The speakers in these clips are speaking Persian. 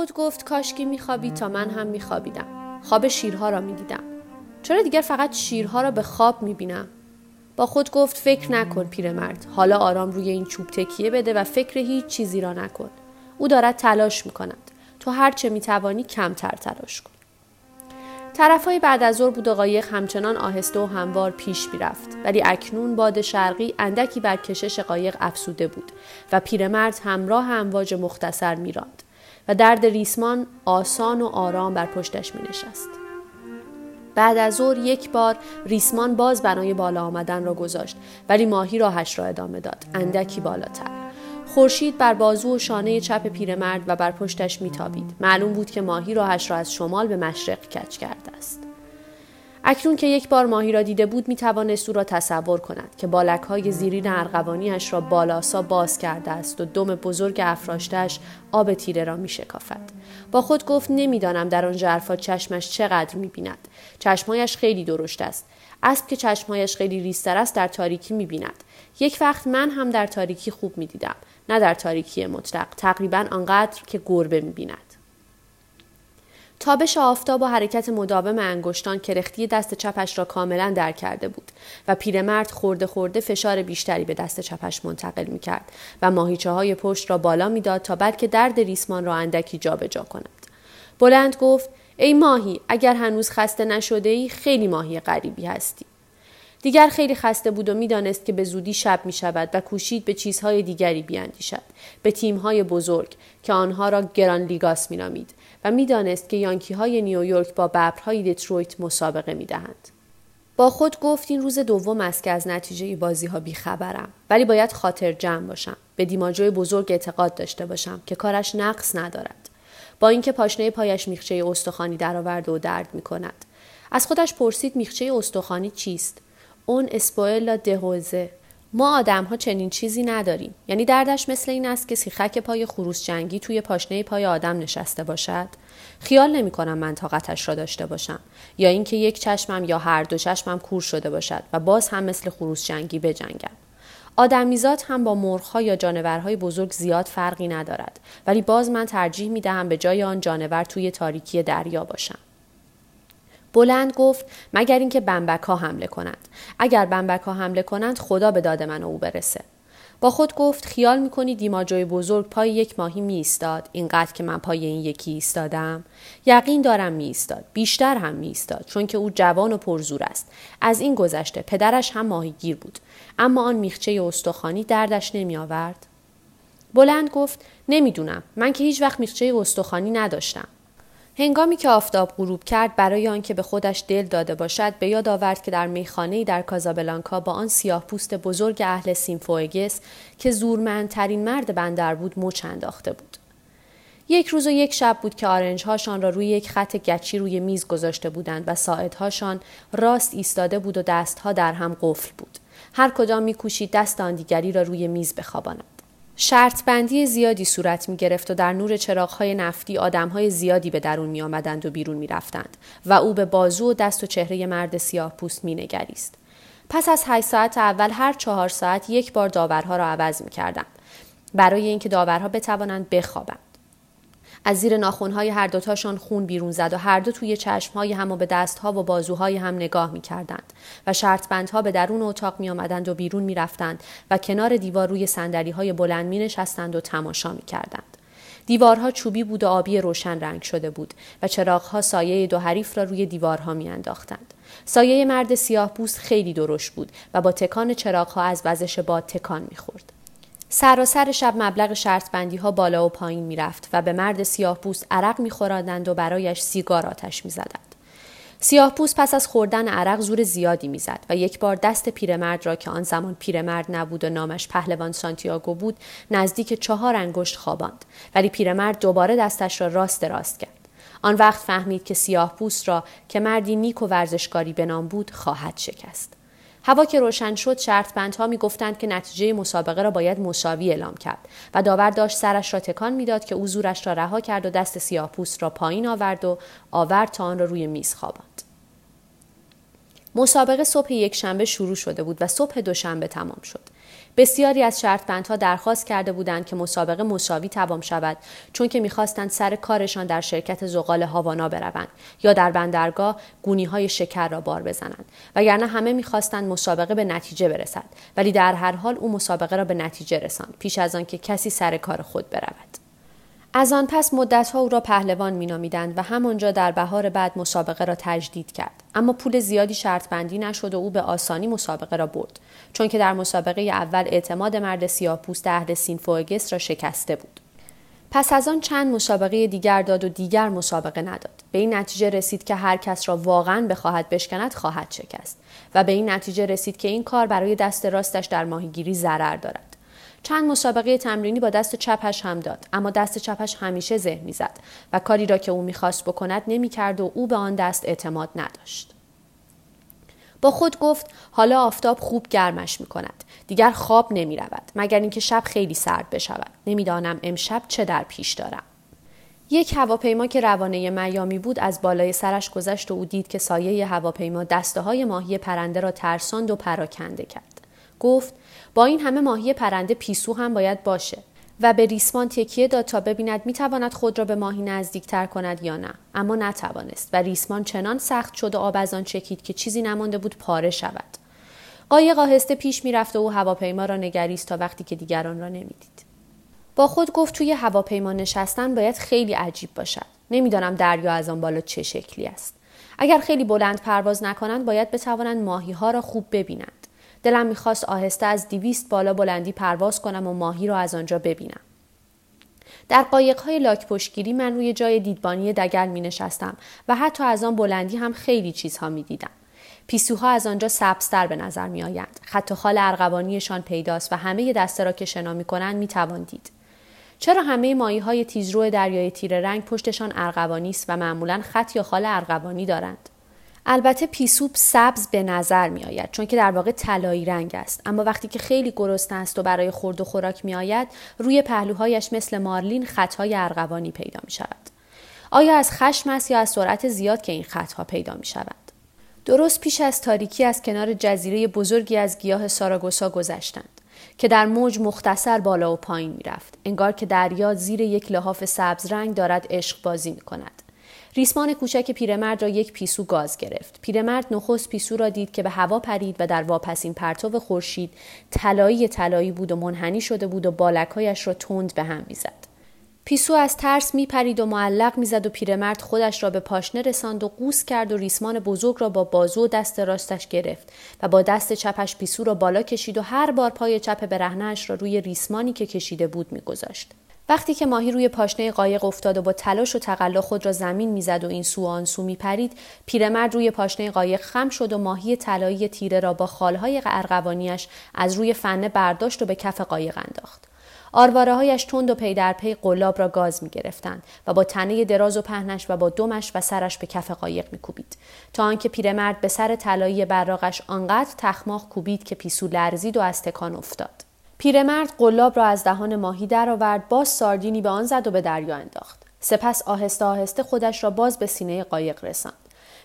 خود گفت کاشکی میخوابید تا من هم میخوابیدم. خواب شیرها را می‌دیدم. چرا دیگر فقط شیرها را به خواب می‌بینم؟ با خود گفت فکر نکن پیرمرد حالا آرام روی این چوب تکیه بده و فکر هیچ چیزی را نکن. او دارد تلاش می کند تو هر چه می توانی کمتر تلاش کن. طرف های بعد از ظهر بود و قایق همچنان آهسته و هموار پیش می‌رفت. ولی اکنون باد شرقی اندکی بر کشش قایق افسوده بود و پیرمرد همراه امواج مختصر میراند. و درد ریسمان آسان و آرام بر پشتش می نشست. بعد از ظهر یک بار ریسمان باز بنای بالا آمدن را گذاشت ولی ماهی راهش را ادامه داد. اندکی بالاتر. خورشید بر بازو و شانه چپ پیرمرد و بر پشتش میتابید. معلوم بود که ماهی راهش را از شمال به مشرق کچ کرده است. اکنون که یک بار ماهی را دیده بود می توانست او را تصور کند که بالک های زیرین ارغوانیش را بالاسا باز کرده است و دم بزرگ افراشتش آب تیره را می شکافد. با خود گفت نمی‌دانم در آن جرفا چشمش چقدر می بیند. چشمایش خیلی درشت است. اسب که چشمایش خیلی ریستر است در تاریکی می بیند. یک وقت من هم در تاریکی خوب می دیدم. نه در تاریکی مطلق. تقریبا آنقدر که گربه می بیند. تابش آفتاب و حرکت مداوم انگشتان کرختی دست چپش را کاملا در کرده بود و پیرمرد خورده خورده فشار بیشتری به دست چپش منتقل می کرد و ماهیچه های پشت را بالا می‌داد تا بلکه درد ریسمان را اندکی جابجا جا کند. بلند گفت ای ماهی اگر هنوز خسته نشده ای خیلی ماهی غریبی هستی. دیگر خیلی خسته بود و می‌دانست که به زودی شب می شود و کوشید به چیزهای دیگری بیاندیشد به تیمهای بزرگ که آنها را گران لیگاس نامید و می‌دانست که یانکی های نیویورک با ببرهای دترویت مسابقه می دهند. با خود گفت این روز دوم است که از نتیجه بازی ها بیخبرم ولی باید خاطر جمع باشم به دیماجوی بزرگ اعتقاد داشته باشم که کارش نقص ندارد با اینکه پاشنه پایش میخچه استخوانی درآورده و درد می کند. از خودش پرسید میخچه استخوانی چیست اون اسپوئلا دهوزه ما آدم ها چنین چیزی نداریم. یعنی دردش مثل این است که سیخک پای خروس جنگی توی پاشنه پای آدم نشسته باشد. خیال نمی کنم من طاقتش را داشته باشم. یا اینکه یک چشمم یا هر دو چشمم کور شده باشد و باز هم مثل خروس جنگی بجنگم. آدمیزاد هم با مرغها یا جانورهای بزرگ زیاد فرقی ندارد. ولی باز من ترجیح می دهم به جای آن جانور توی تاریکی دریا باشم. بلند گفت مگر اینکه بمبک ها حمله کنند. اگر بمبک ها حمله کنند خدا به داد من او برسه. با خود گفت خیال می‌کنی دیماجوی بزرگ پای یک ماهی می ایستاد اینقدر که من پای این یکی ایستادم. یقین دارم می ایستاد بیشتر هم می ایستاد چون که او جوان و پرزور است. از این گذشته پدرش هم ماهیگیر بود. اما آن میخچه استخوانی دردش نمی آورد بلند گفت نمی‌دونم. من که هیچ وقت میخچه استخوانی نداشتم. هنگامی که آفتاب غروب کرد برای آنکه به خودش دل داده باشد به یاد آورد که در میخانه در کازابلانکا با آن سیاه پوست بزرگ اهل سیمفوگس که زورمندترین مرد بندر بود مچ انداخته بود. یک روز و یک شب بود که آرنج هاشان را روی یک خط گچی روی میز گذاشته بودند و هاشان راست ایستاده بود و دستها در هم قفل بود. هر کدام میکوشید دست آن دیگری را روی میز بخواباند شرط بندی زیادی صورت می گرفت و در نور های نفتی های زیادی به درون می آمدند و بیرون می رفتند و او به بازو و دست و چهره مرد سیاه پوست می نگریست. پس از 8 ساعت اول هر چهار ساعت یک بار داورها را عوض می کردند برای اینکه داورها بتوانند بخوابند. از زیر ناخونهای هر دوتاشان خون بیرون زد و هر دو توی چشمهای هم و به دستها و بازوهای هم نگاه می کردند و شرطبندها به درون اتاق می آمدند و بیرون می رفتند و کنار دیوار روی سندلی های بلند می نشستند و تماشا می کردند. دیوارها چوبی بود و آبی روشن رنگ شده بود و چراغها سایه دو حریف را روی دیوارها میانداختند. سایه مرد سیاه پوست خیلی درشت بود و با تکان چراغها از وزش باد تکان می‌خورد. سراسر شب مبلغ شرط بندی ها بالا و پایین می‌رفت و به مرد سیاه پوست عرق میخورادند و برایش سیگار آتش می‌زدند. سیاه پوست پس از خوردن عرق زور زیادی می‌زد و یک بار دست پیرمرد را که آن زمان پیرمرد نبود و نامش پهلوان سانتیاگو بود نزدیک چهار انگشت خواباند. ولی پیرمرد دوباره دستش را راست راست کرد. آن وقت فهمید که سیاه پوست را که مردی نیک و ورزشکاری به نام بود خواهد شکست. هوا که روشن شد شرط بندها می گفتند که نتیجه مسابقه را باید مساوی اعلام کرد و داور داشت سرش را تکان می‌داد که او زورش را رها کرد و دست سیاه پوست را پایین آورد و آورد تا آن را روی میز خواباند. مسابقه صبح یک شنبه شروع شده بود و صبح دوشنبه تمام شد. بسیاری از شرطبندها درخواست کرده بودند که مسابقه مساوی تمام شود چون که می‌خواستند سر کارشان در شرکت زغال هاوانا بروند یا در بندرگاه گونی های شکر را بار بزنند وگرنه همه می‌خواستند مسابقه به نتیجه برسد ولی در هر حال او مسابقه را به نتیجه رساند پیش از آنکه کسی سر کار خود برود از آن پس مدتها او را پهلوان مینامیدند و همانجا در بهار بعد مسابقه را تجدید کرد. اما پول زیادی شرط بندی نشد و او به آسانی مسابقه را برد چون که در مسابقه اول اعتماد مرد سیاهپوست اهل سینفوگس را شکسته بود. پس از آن چند مسابقه دیگر داد و دیگر مسابقه نداد. به این نتیجه رسید که هر کس را واقعا بخواهد بشکند خواهد شکست و به این نتیجه رسید که این کار برای دست راستش در ماهیگیری ضرر دارد. چند مسابقه تمرینی با دست چپش هم داد اما دست چپش همیشه ذهن می‌زد و کاری را که او می‌خواست بکند نمی‌کرد و او به آن دست اعتماد نداشت با خود گفت حالا آفتاب خوب گرمش می کند. دیگر خواب نمی رود. مگر اینکه شب خیلی سرد بشود. نمی‌دانم امشب چه در پیش دارم. یک هواپیما که روانه میامی بود از بالای سرش گذشت و او دید که سایه هواپیما دسته های ماهی پرنده را ترساند و پراکنده کرد. گفت با این همه ماهی پرنده پیسو هم باید باشه. و به ریسمان تکیه داد تا ببیند می‌تواند خود را به ماهی نزدیکتر کند یا نه. اما نتوانست و ریسمان چنان سخت شد و آب از آن چکید که چیزی نمانده بود پاره شود. قایق آهسته پیش می‌رفت و او هواپیما را نگریست تا وقتی که دیگران را نمی‌دید. با خود گفت توی هواپیما نشستن باید خیلی عجیب باشد. نمی‌دانم دریا از آن بالا چه شکلی است. اگر خیلی بلند پرواز نکنند باید بتوانند ماهی ها را خوب ببینند. دلم می‌خواست آهسته از دیویست بالا بلندی پرواز کنم و ماهی را از آنجا ببینم. در قایقهای لاک پشگیری من روی جای دیدبانی دگل می نشستم و حتی از آن بلندی هم خیلی چیزها می دیدم. پیسوها از آنجا سبزتر به نظر می آیند. خط خال ارغوانیشان پیداست و همه دسته را که شنا می کنند می توان دید. چرا همه ماهی های تیزرو دریای تیره رنگ پشتشان ارغوانی است و معمولا خط یا خال ارغوانی دارند؟ البته پیسوب سبز به نظر می آید چون که در واقع طلایی رنگ است اما وقتی که خیلی گرسنه است و برای خورد و خوراک می آید روی پهلوهایش مثل مارلین خطهای ارغوانی پیدا می شود آیا از خشم است یا از سرعت زیاد که این خطها پیدا می شود درست پیش از تاریکی از کنار جزیره بزرگی از گیاه ساراگوسا گذشتند که در موج مختصر بالا و پایین می رفت. انگار که دریا زیر یک لحاف سبز رنگ دارد عشق بازی می کند. ریسمان کوچک پیرمرد را یک پیسو گاز گرفت. پیرمرد نخست پیسو را دید که به هوا پرید و در واپسین پرتو خورشید طلایی طلایی بود و منحنی شده بود و بالکهایش را تند به هم می‌زد. پیسو از ترس میپرید و معلق می‌زد و پیرمرد خودش را به پاشنه رساند و قوس کرد و ریسمان بزرگ را با بازو و دست راستش گرفت و با دست چپش پیسو را بالا کشید و هر بار پای چپ برهنهاش را روی ریسمانی که کشیده بود میگذاشت. وقتی که ماهی روی پاشنه قایق افتاد و با تلاش و تقلا خود را زمین می‌زد و این سو آن سو میپرید پیرمرد روی پاشنه قایق خم شد و ماهی طلایی تیره را با خالهای ارغوانیش از روی فنه برداشت و به کف قایق انداخت. آرواره هایش تند و پی در پی قلاب را گاز می گرفتند و با تنه دراز و پهنش و با دمش و سرش به کف قایق می کوبید تا آنکه پیرمرد به سر طلایی براغش آنقدر تخماق کوبید که پیسو لرزید و از تکان افتاد. پیرمرد قلاب را از دهان ماهی درآورد باز ساردینی به آن زد و به دریا انداخت. سپس آهسته آهسته خودش را باز به سینه قایق رساند.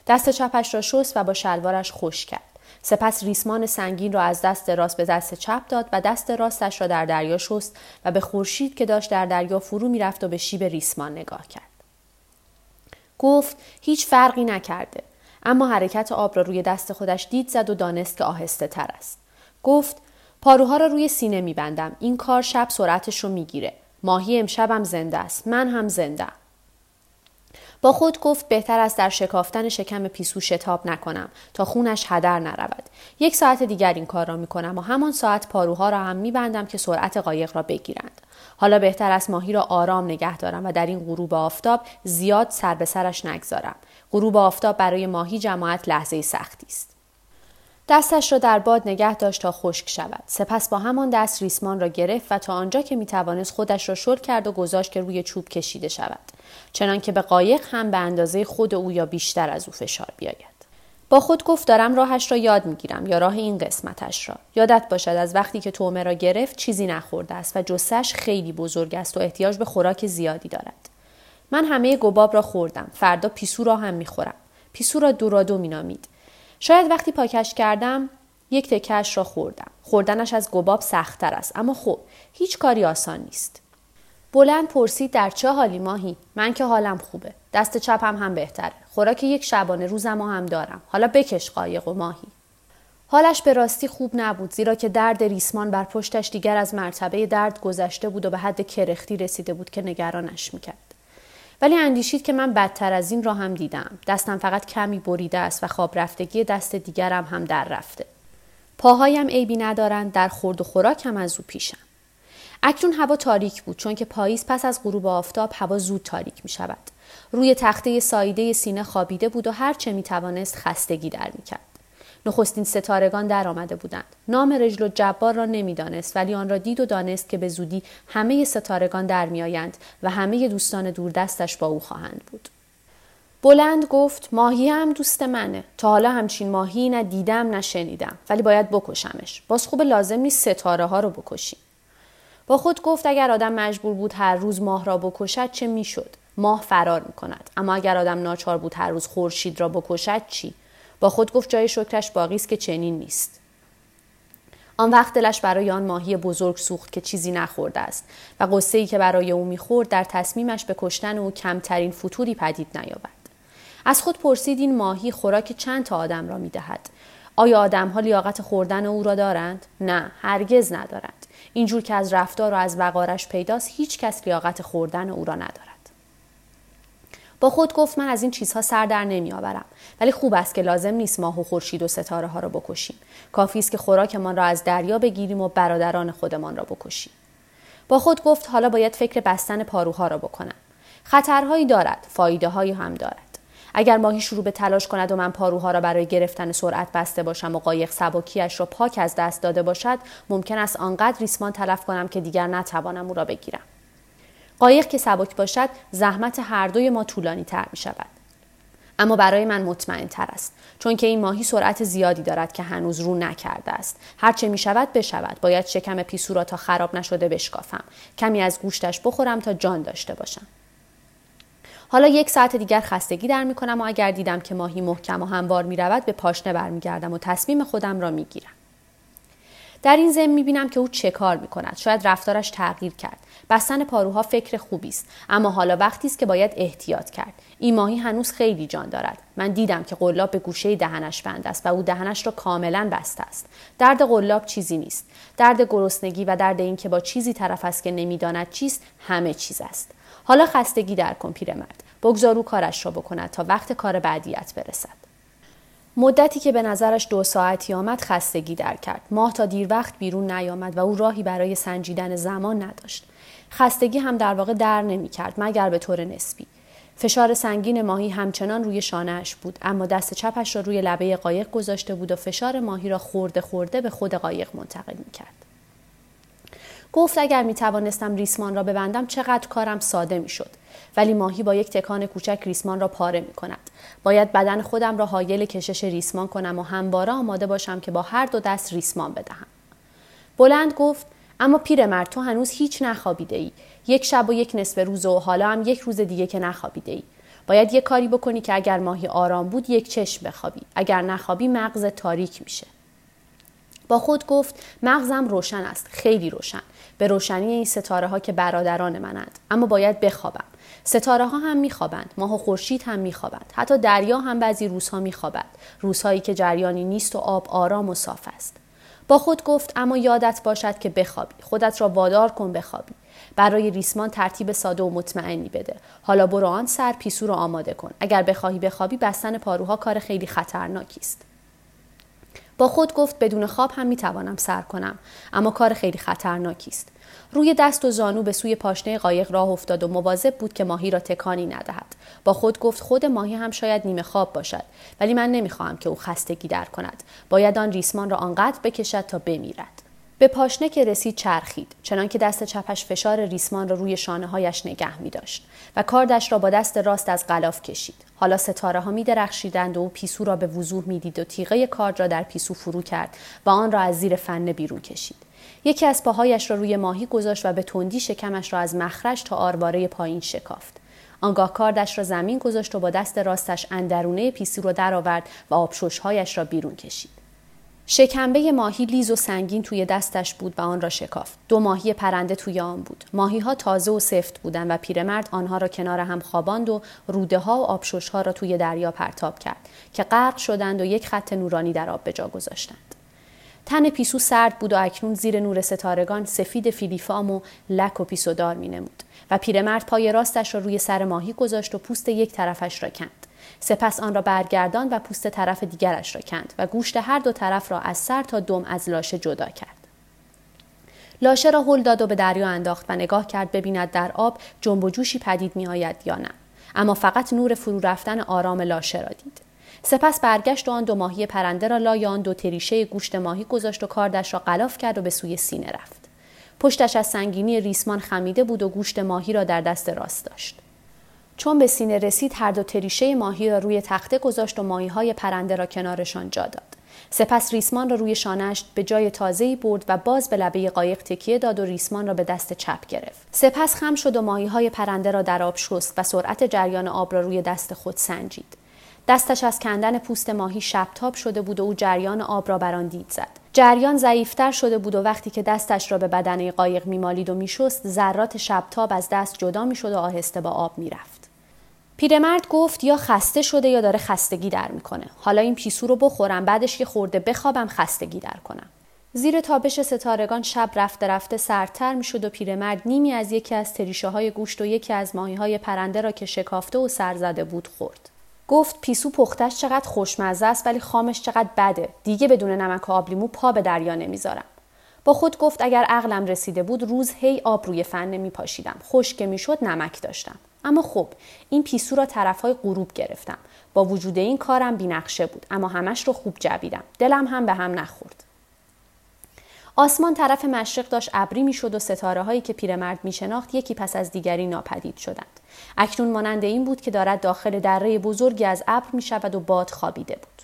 دست چپش را شست و با شلوارش خوش کرد. سپس ریسمان سنگین را از دست راست به دست چپ داد و دست راستش را در دریا شست و به خورشید که داشت در دریا فرو می‌رفت و به شیب ریسمان نگاه کرد. گفت هیچ فرقی نکرده. اما حرکت آب را روی دست خودش دید زد و دانست که آهسته تر است. گفت پاروها را روی سینه میبندم. این کار شب سرعتش رو می‌گیره. ماهی امشبم زنده است. من هم زنده. با خود گفت بهتر است در شکافتن شکم پیسو شتاب نکنم تا خونش هدر نرود. یک ساعت دیگر این کار را می‌کنم و همان ساعت پاروها را هم میبندم که سرعت قایق را بگیرند. حالا بهتر است ماهی را آرام نگه دارم و در این غروب آفتاب زیاد سر به سرش نگذارم. غروب آفتاب برای ماهی جماعت لحظه سختی است. دستش را در باد نگه داشت تا خشک شود. سپس با همان دست ریسمان را گرفت و تا آنجا که می‌توانست خودش را شل کرد و گذاشت که روی چوب کشیده شود. چنانکه به قایق هم به اندازه خود او یا بیشتر از او فشار بیاید. با خود گفت دارم راهش را یاد می‌گیرم یا راه این قسمتش را. یادت باشد از وقتی که تومه را گرفت چیزی نخورده است و جسش خیلی بزرگ است و احتیاج به خوراک زیادی دارد. من همه گباب را خوردم. فردا پیسو را هم می‌خورم. پیسو را دورادو مینامید. شاید وقتی پاکش کردم یک تکش را خوردم. خوردنش از گباب سختتر است اما خب هیچ کاری آسان نیست. بلند پرسید در چه حالی ماهی؟ من که حالم خوبه. دست چپم هم بهتره. خوراک یک شبانه روزم هم دارم. حالا بکش قایق و ماهی. حالش به راستی خوب نبود زیرا که درد ریسمان بر پشتش دیگر از مرتبه درد گذشته بود و به حد کرختی رسیده بود که نگرانش می‌کرد. ولی اندیشید که من بدتر از این را هم دیدم دستم فقط کمی بریده است و خواب رفتگی دست دیگرم هم در رفته پاهایم عیبی ندارند در خورد و خوراکم از او پیشم اکنون هوا تاریک بود چون که پاییز پس از غروب آفتاب هوا زود تاریک می شود. روی تخته سایده سینه خوابیده بود و هر چه می توانست خستگی در می کرد. نخستین ستارگان در آمده بودند. نام رجل و جبار را نمی‌دانست ولی آن را دید و دانست که به زودی همه ستارگان در میآیند و همه دوستان دوردستش با او خواهند بود. بلند گفت ماهی هم دوست منه. تا حالا همچین ماهی نه دیدم نه شنیدم ولی باید بکشمش. باز خوب لازم نیست ستاره ها رو بکشیم. با خود گفت اگر آدم مجبور بود هر روز ماه را بکشد چه می‌شد؟ ماه فرار می کند اما اگر آدم ناچار بود هر روز خورشید را بکشد چی؟ با خود گفت جای شکرش باقی است که چنین نیست. آن وقت دلش برای آن ماهی بزرگ سوخت که چیزی نخورده است و قصه ای که برای او می‌خورد در تصمیمش به کشتن او کمترین فتوری پدید نیاورد. از خود پرسید این ماهی خوراک چند تا آدم را می‌دهد؟ آیا آدمها لیاقت خوردن او را دارند؟ نه هرگز ندارند. اینجور که از رفتار و از وقارش پیداست هیچ کس لیاقت خوردن او را ندارد. با خود گفت من از این چیزها سر در نمیآورم. ولی خوب است که لازم نیست ماه و خورشید و ستاره ها را بکشیم. کافی است که خوراکمان را از دریا بگیریم و برادران خودمان را بکشیم. با خود گفت حالا باید فکر بستن پاروها را بکنم. خطرهایی دارد فایده هایی هم دارد. اگر ماهی شروع به تلاش کند و من پاروها را برای گرفتن سرعت بسته باشم و قایق سبکیش را پاک از دست داده باشد ممکن است آنقدر ریسمان تلف کنم که دیگر نتوانم او را بگیرم. قایق که سبک باشد زحمت هر دوی ما طولانی تر می شود. اما برای من مطمئن تر است چون که این ماهی سرعت زیادی دارد که هنوز رو نکرده است هرچه می شود بشود باید شکم پیسو را تا خراب نشده بشکافم کمی از گوشتش بخورم تا جان داشته باشم حالا یک ساعت دیگر خستگی در می کنم و اگر دیدم که ماهی محکم و هموار می رود به پاشنه برمیگردم و تصمیم خودم را می گیرم. در این ضمن می‌بینم که او چه کار می کند شاید رفتارش تغییر کرد. بستن پاروها فکر خوبی است. اما حالا وقتی است که باید احتیاط کرد. این ماهی هنوز خیلی جان دارد. من دیدم که قلاب به گوشه دهنش بند است و او دهنش را کاملا بسته است. درد قلاب چیزی نیست. درد گرسنگی و درد اینکه با چیزی طرف است که نمی‌داند چیست همه چیز است. حالا خستگی در کن پیرمرد بگذار او کارش را بکند تا وقت کار بعدیت برسد. مدتی که به نظرش دو ساعتی آمد خستگی در کرد. ماه تا دیر وقت بیرون نیامد و او راهی برای سنجیدن زمان نداشت. خستگی هم در واقع در نمی کرد مگر به طور نسبی. فشار سنگین ماهی همچنان روی شانهش بود اما دست چپش را روی لبه قایق گذاشته بود و فشار ماهی را خورده خورده به خود قایق منتقل می کرد. گفت اگر می توانستم ریسمان را ببندم چقدر کارم ساده می شد. ولی ماهی با یک تکان کوچک ریسمان را پاره می کند. باید بدن خودم را حایل کشش ریسمان کنم و همواره آماده باشم که با هر دو دست ریسمان بدهم. بلند گفت اما پیرمرد تو هنوز هیچ نخوابیده ای. یک شب و یک نصف روز و حالا هم یک روز دیگه که نخوابیده ای. باید یک کاری بکنی که اگر ماهی آرام بود یک چشم بخوابی. اگر نخوابی مغز تاریک میشه. با خود گفت مغزم روشن است خیلی روشن به روشنی این ستاره ها که برادران منند اما باید بخوابم ستاره ها هم میخوابند ماه و خورشید هم میخوابند حتی دریا هم بعضی روزها میخوابد روزهایی که جریانی نیست و آب آرام و صاف است. با خود گفت اما یادت باشد که بخوابی خودت را وادار کن بخوابی. برای ریسمان ترتیب ساده و مطمئنی بده. حالا برو آن سر پیسو رو آماده کن. اگر بخواهی بخوابی بستن پاروها کار خیلی خطرناکی است. با خود گفت بدون خواب هم می‌توانم سر کنم اما کار خیلی خطرناکی است. روی دست و زانو به سوی پاشنه قایق راه افتاد و مواظب بود که ماهی را تکانی ندهد. با خود گفت خود ماهی هم شاید نیمه خواب باشد ولی من نمی‌خواهم که او خستگی در کند. باید آن ریسمان را آنقدر بکشد تا بمیرد. به پاشنه که رسید چرخید چنانکه دست چپش فشار ریسمان را روی شانه هایش نگه می داشت و کاردش را با دست راست از غلاف کشید. حالا ستاره ها می درخشیدند و او پیسو را به وضوح می‌دید و تیغه کارد را در پیسو فرو کرد و آن را از زیر فنه بیرون کشید. یکی از پاهایش را روی ماهی گذاشت و به تندی شکمش را از مخرج تا آرواره پایین شکافت آنگاه کاردش را زمین گذاشت و با دست راستش اندرونه پیسو را درآورد و آبشوشهایش را بیرون کشید شکمبه ماهی لیز و سنگین توی دستش بود و آن را شکافت. دو ماهی پرنده توی آن بود. ماهی ها تازه و سفت بودند و پیرمرد آنها را کنار هم خواباند و روده ها و آبشوش ها را توی دریا پرتاب کرد که غرق شدند و یک خط نورانی در آب به جا گذاشتند. تن پیسو سرد بود و اکنون زیر نور ستارگان سفید فیلیفام و لک و پیسودار می نمود و پیرمرد پای راستش را روی سر ماهی گذاشت و پوست یک طرفش را کند. سپس آن را برگردان و پوست طرف دیگرش را کند و گوشت هر دو طرف را از سر تا دم از لاشه جدا کرد. لاشه را هل داد و به دریا انداخت و نگاه کرد ببیند در آب جنب و جوشی پدید می آید یا نه. اما فقط نور فرو رفتن آرام لاشه را دید. سپس برگشت و آن دو ماهی پرنده را لای آن دو تریشه گوشت ماهی گذاشت و کاردش را غلاف کرد و به سوی سینه رفت. پشتش از سنگینی ریسمان خمیده بود و گوشت ماهی را در دست راست داشت. چون به سینه رسید هر دو تریشه ماهی را روی تخته گذاشت و ماهی های پرنده را کنارشان جا داد. سپس ریسمان را روی شانهش به جای تازه‌ای برد و باز به لبه قایق تکیه داد و ریسمان را به دست چپ گرفت. سپس خم شد و ماهی های پرنده را در آب شست و سرعت جریان آب را روی دست خود سنجید. دستش از کندن پوست ماهی شبتاب شده بود و او جریان آب را بر آن دید زد. جریان ضعیفتر شده بود و وقتی که دستش را به بدن قایق میمالید و میشست ذرات شبتاب از دست جدا می‌شد و آهسته با آب می‌رفت. پیرمرد گفت یا خسته شده یا داره خستگی در می‌کنه حالا این پیسو رو بخورم بعدش یه خورده بخوابم خستگی در کنم زیر تابش ستارگان شب رفته رفته سردتر می‌شد و پیرمرد نیمی از یکی از تریشه های گوشت و یکی از ماهی های پرنده را که شکافته و سرزده بود خورد گفت پیسو پختش چقدر خوشمزه است ولی خامش چقدر بده. دیگه بدون نمک و آبلیمو پا به دریا نمی‌ذارم. با خود گفت اگر عقلم رسیده بود روز هی آب روی فن می پاشیدم خوش که می‌شد نمک داشتم. اما خب این پیسو را طرفهای غروب گرفتم. با وجود این کارم بینقشه بود اما همش رو خوب جویدم. دلم هم به هم نخورد. آسمان طرف مشرق داشت ابری می‌شد و ستاره هایی که پیرمرد می شناخت یکی پس از دیگری ناپدید شدند. اکنون مانند این بود که دارد داخل دره بزرگی از ابر می شود و باد خوابیده بود.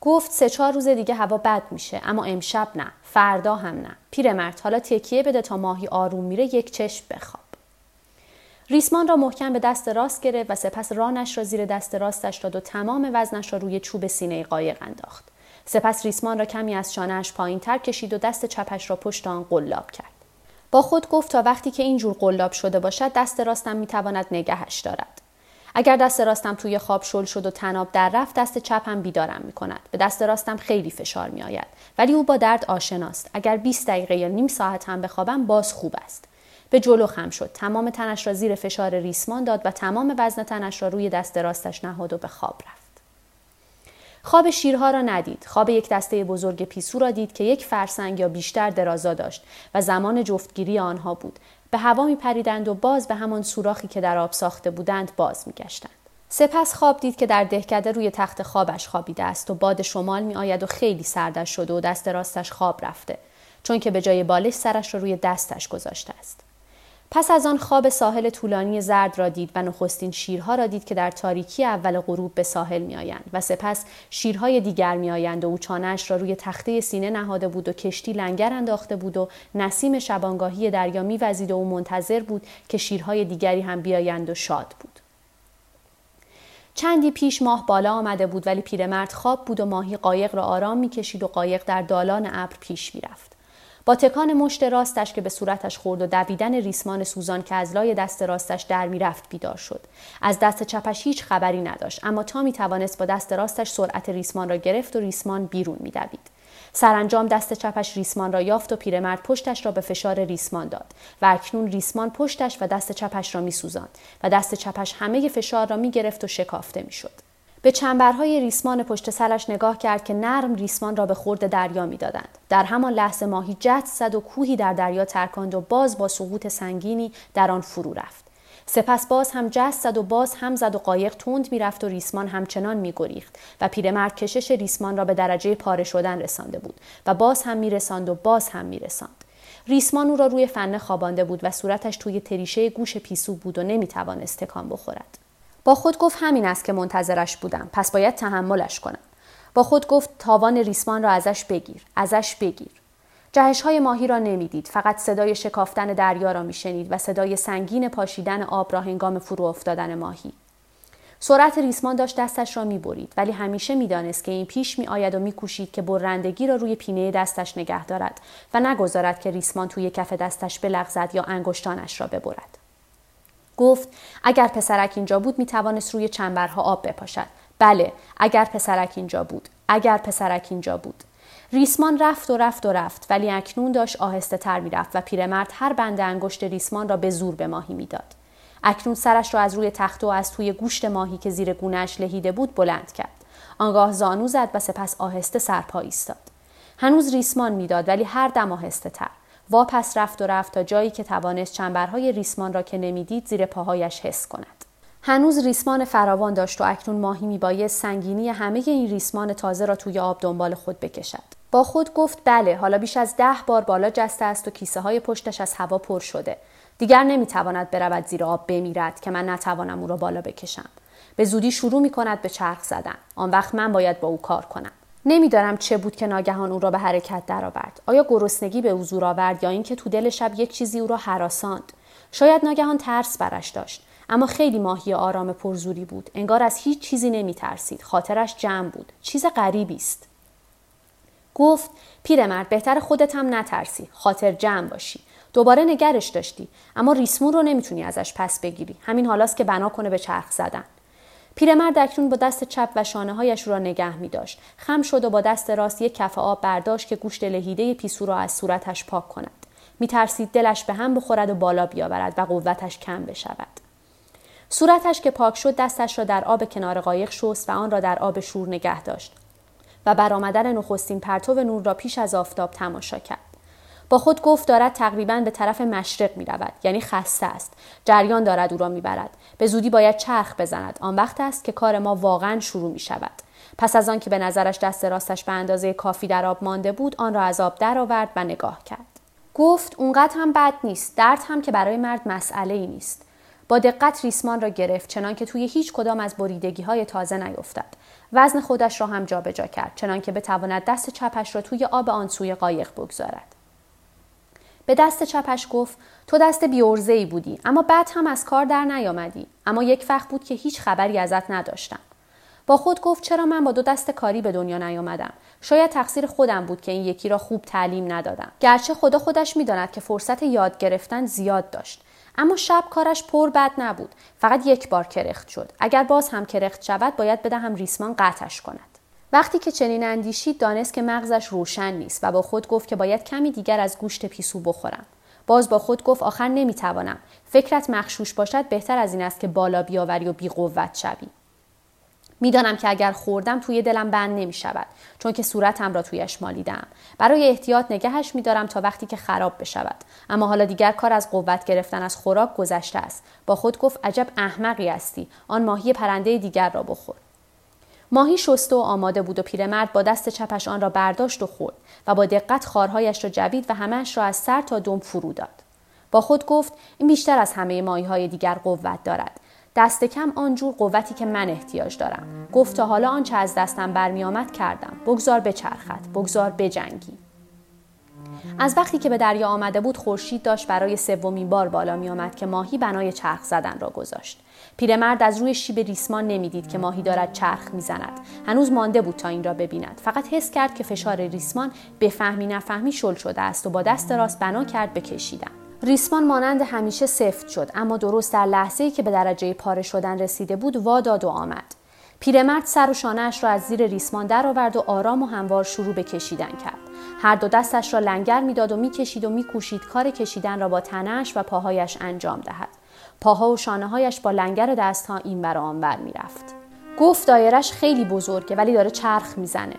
گفت سه چهار روز دیگه هوا بد میشه اما امشب نه فردا هم نه. پیرمرد حالا تکیه بده تا ماهی آروم میره یک چشم بخواب. ریسمان را محکم به دست راست گرفت و سپس رانش را زیر دست راستش داد و تمام وزنش را روی چوب سینه قایق انداخت. سپس ریسمان را کمی از شانهاش پایین تر کشید و دست چپش را پشت آن قلاب کرد. با خود گفت تا وقتی که اینجور قلاب شده باشد دست راستم می‌تواند نگهش دارد. اگر دست راستم توی خواب شل شد و تناب در رفت دست چپم بیدارم می کند. به دست راستم خیلی فشار می آید. ولی او با درد آشناست. اگر 20 دقیقه یا نیم ساعت هم بخوابم باز خوب است. به جلو خم شد تمام تنش را زیر فشار ریسمان داد و تمام وزن تنش را روی دست راستش نهاد و به خواب رفت خواب شیرها را ندید خواب یک دسته بزرگ پیسو را دید که یک فرسنگ یا بیشتر درازا داشت و زمان جفتگیری آنها بود به هوا می پریدند و باز به همان سوراخی که در آب ساخته بودند باز می گشتند. سپس خواب دید که در دهکده روی تخت خوابش خوابیده است و باد شمال می آید و خیلی سردش شده و دست راستش خواب رفته چون که به جای بالش سرش را روی دستش گذاشته است. پس از آن خواب ساحل طولانی زرد را دید و نخستین شیرها را دید که در تاریکی اول غروب به ساحل میآیند و سپس شیرهای دیگر میآیند و او چانهاش را روی تخته سینه نهاده بود و کشتی لنگر انداخته بود و نسیم شبانگاهی دریا میوزید و او منتظر بود که شیرهای دیگری هم بیایند و شاد بود. چندی پیش ماه بالا آمده بود ولی پیرمرد خواب بود و ماهی قایق را آرام می‌کشید و قایق در دالان ابر پیش می‌رفت. با تکان مشت راستش که به صورتش خورد و دویدن ریسمان سوزان که از لای دست راستش در می‌رفت بیدار شد. از دست چپش هیچ خبری نداشت اما تا می توانست با دست راستش سرعت ریسمان را گرفت و ریسمان بیرون میدوید. سرانجام دست چپش ریسمان را یافت و پیرمرد پشتش را به فشار ریسمان داد و اکنون ریسمان پشتش و دست چپش را میسوزاند و دست چپش همه فشار را می‌گرفت و شکافته می‌شد. به چنبرهای ریسمان پشت سرش نگاه کرد که نرم ریسمان را به خورد دریا می‌دادند. در همان لحظه ماهی جت زد و کوهی در دریا ترکاند و باز با سقوط سنگینی در آن فرو رفت. سپس باز هم جست زد و باز هم زد و قایق تند می‌رفت و ریسمان همچنان میگریخت و پیرمرد کشش ریسمان را به درجه پاره شدن رسانده بود و باز هم میرساند و باز هم میرساند. ریسمان او را روی فنه خوابانده بود و صورتش توی تریشه گوش پیسو بود و نمی‌توانست تکان بخورد. با خود گفت همین است که منتظرش بودم. پس باید تحملش کنم. با خود گفت تاوان ریسمان را ازش بگیر. ازش بگیر. جهش های ماهی را نمی‌دید. فقط صدای شکافتن دریا را میشنید و صدای سنگین پاشیدن آب را هنگام فرو افتادن ماهی. سرعت ریسمان داشت دستش را می‌برید ولی همیشه می‌دانست که این پیش می آید و میکوشید که برندگی را روی پینه دستش نگه دارد و نگذارد که ریسمان توی کف دستش بلغزد یا انگشتانش را ببرد. گفت اگر پسرک اینجا بود می توانست روی چنبرها آب بپاشد بله اگر پسرک اینجا بود اگر پسرک اینجا بود ریسمان رفت و رفت و رفت ولی اکنون داشت آهسته تر می رفت و پیرمرد هر بند انگشت ریسمان را به زور به ماهی می‌داد. اکنون سرش را از روی تخت و از توی گوشت ماهی که زیر گونهش لهیده بود بلند کرد. آنگاه زانو زد و سپس آهسته سرپا ایستاد. هنوز ریسمان می‌داد ولی هر دم آهسته تر. واپس رفت و رفت تا جایی که توانست چنبرهای ریسمان را که نمی‌دید زیر پاهایش حس کند. هنوز ریسمان فراوان داشت و اکنون ماهی میبایست سنگینی همه این ریسمان تازه را توی آب دنبال خود بکشد. با خود گفت بله حالا بیش از ده بار بالا جسته است و کیسه های پشتش از هوا پر شده. دیگر نمی‌تواند برود زیر آب بمیرد که من نتوانم او را بالا بکشم. به زودی شروع می کند به چرخ زدن. آن وقت من باید با او کار کنم. نمی‌دانم چه بود که ناگهان او را به حرکت درآورد. آیا گرسنگی به زور آورد یا اینکه تو دل شب یک چیزی او را حراساند؟ شاید ناگهان ترس برش داشت اما خیلی ماهی آرام پرزوری بود. انگار از هیچ چیزی نمی ترسید خاطرش جمع بود. چیز غریبی است. گفت پیرمرد بهتر خودت هم نترسی. خاطر جمع باشی. دوباره نگرش داشتی اما ریسمون رو نمی‌تونی ازش پس بگیری. همین حالاست که بنا کنه به چرخ زدن. پیرمرد اکنون با دست چپ و شانه هایش را نگه می داشت. خم شد و با دست راست یک کف آب برداشت که گوشت لهیده پیسو را از صورتش پاک کند. می ترسید دلش به هم بخورد و بالا بیاورد و قوتش کم بشود. صورتش که پاک شد دستش را در آب کنار قایق شست و آن را در آب شور نگه داشت و برآمدن نخستین پرتو نور را پیش از آفتاب تماشا کرد. با خود گفت دارد تقریبا به طرف مشرق می رود یعنی خسته است. جریان دارد او را می برد به زودی باید چرخ بزند. آن وقت است که کار ما واقعا شروع می شود پس از آن که به نظرش دست راستش به اندازه کافی در آب مانده بود آن را از آب درآورد و نگاه کرد. گفت اونقدر هم بد نیست. درد هم که برای مرد مسئله ای نیست. با دقت ریسمان را گرفت چنان که توی هیچ کدام از بریدگی های تازه نیفتد وزن خودش را هم جابجا جا کرد چنان که بتواند دست چپش را توی آب آن سوی قایق بگذارد. به دست چپش گفت تو دست بیورزه ای بودی اما بعد هم از کار در نیامدی اما یک وقت بود که هیچ خبری ازت نداشتم. با خود گفت چرا من با دو دست کاری به دنیا نیامدم؟ شاید تقصیر خودم بود که این یکی را خوب تعلیم ندادم. گرچه خدا خودش می‌داند که فرصت یاد گرفتن زیاد داشت اما شب کارش پر بد نبود فقط یک بار کرخت شد. اگر باز هم کرخت شود باید بدهم ریسمان قطعش کند. وقتی که چنین اندیشید دانست که مغزش روشن نیست و با خود گفت که باید کمی دیگر از گوشت پیسو بخورم. باز با خود گفت آخر نمی‌توانم. فکرت مخشوش باشد بهتر از این است که بالا بیاوری و بیقوت شوی. می‌دانم که اگر خوردم توی دلم بند نمی شود چون که صورتم را تویش مالیدم برای احتیاط نگهش میدارم تا وقتی که خراب بشود. اما حالا دیگر کار از قوت گرفتن از خوراک گذشته است. با خود گفت عجب احمقی هستی. آن ماهی پرنده دیگر را بخور. ماهی شسته و آماده بود و پیرمرد با دست چپش آن را برداشت و خورد و با دقت خارهایش را جوید و همهش را از سر تا دم فرو داد. با خود گفت این بیشتر از همه ماهی های دیگر قوت دارد. دست کم آنجور قوتی که من احتیاج دارم. گفت تا حالا آنچه از دستم برمیآمد کردم. بگذار بچرخد. بگذار بجنگی. از وقتی که به دریا آمده بود خورشید داشت برای سومین بار بالا می آمد که ماهی بنای چرخ زدن را گذاشت. پیرمرد از روی شیب ریسمان نمی‌دید که ماهی دارد چرخ می‌زند. هنوز مانده بود تا این را ببیند. فقط حس کرد که فشار ریسمان به فهمی نفهمی شل شده است و با دست راست بنا کرد بکشیدن ریسمان مانند همیشه سفت شد اما درست در لحظه‌ای که به درجه پاره شدن رسیده بود واداد و آمد. پیرمرد سر و شانهاش را از زیر ریسمان درآورد و آرام و هموار شروع به کشیدن کرد. هر دو دستش را لنگر می‌داد و می‌کشید و میکوشید کار کشیدن را با تنش و پاهایش انجام دهد. پاها و شانههایش با لنگر دستها این بر آنور می‌رفت. گفت دایرش خیلی بزرگه ولی داره چرخ می‌زنه.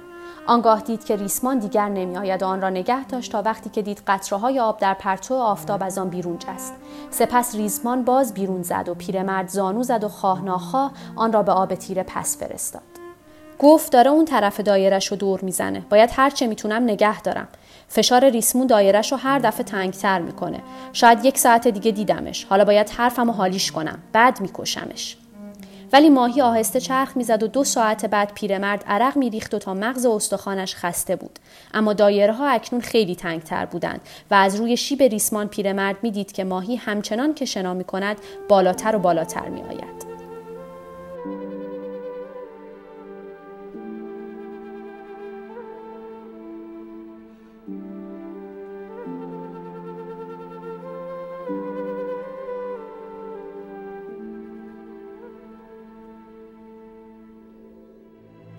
آنگاه دید که ریسمان دیگر نمیآید و آن را نگه داشت تا وقتی که دید قطره های آب در پرتو آفتاب از آن بیرون جست. سپس ریسمان باز بیرون زد و پیرمرد زانو زد و خواه ناخواه آن را به آب تیره پس فرستاد. گفت داره اون طرف دایرش رو دور می‌زنه. باید هرچه می‌تونم نگه دارم. فشار ریسمون دایرش رو هر دفعه تنگتر می‌کنه. شاید یک ساعت دیگه دیدمش. حالا باید حرفم و حالیش کنم. بعد میکشمش. ولی ماهی آهسته چرخ می‌زد و دو ساعت بعد پیرمرد عرق میریخت و تا مغز استخوانش خسته بود. اما دایره ها اکنون خیلی تنگتر بودند و از روی شیب ریسمان پیرمرد می‌دید که ماهی همچنان که شنا می کند بالاتر و بالاتر می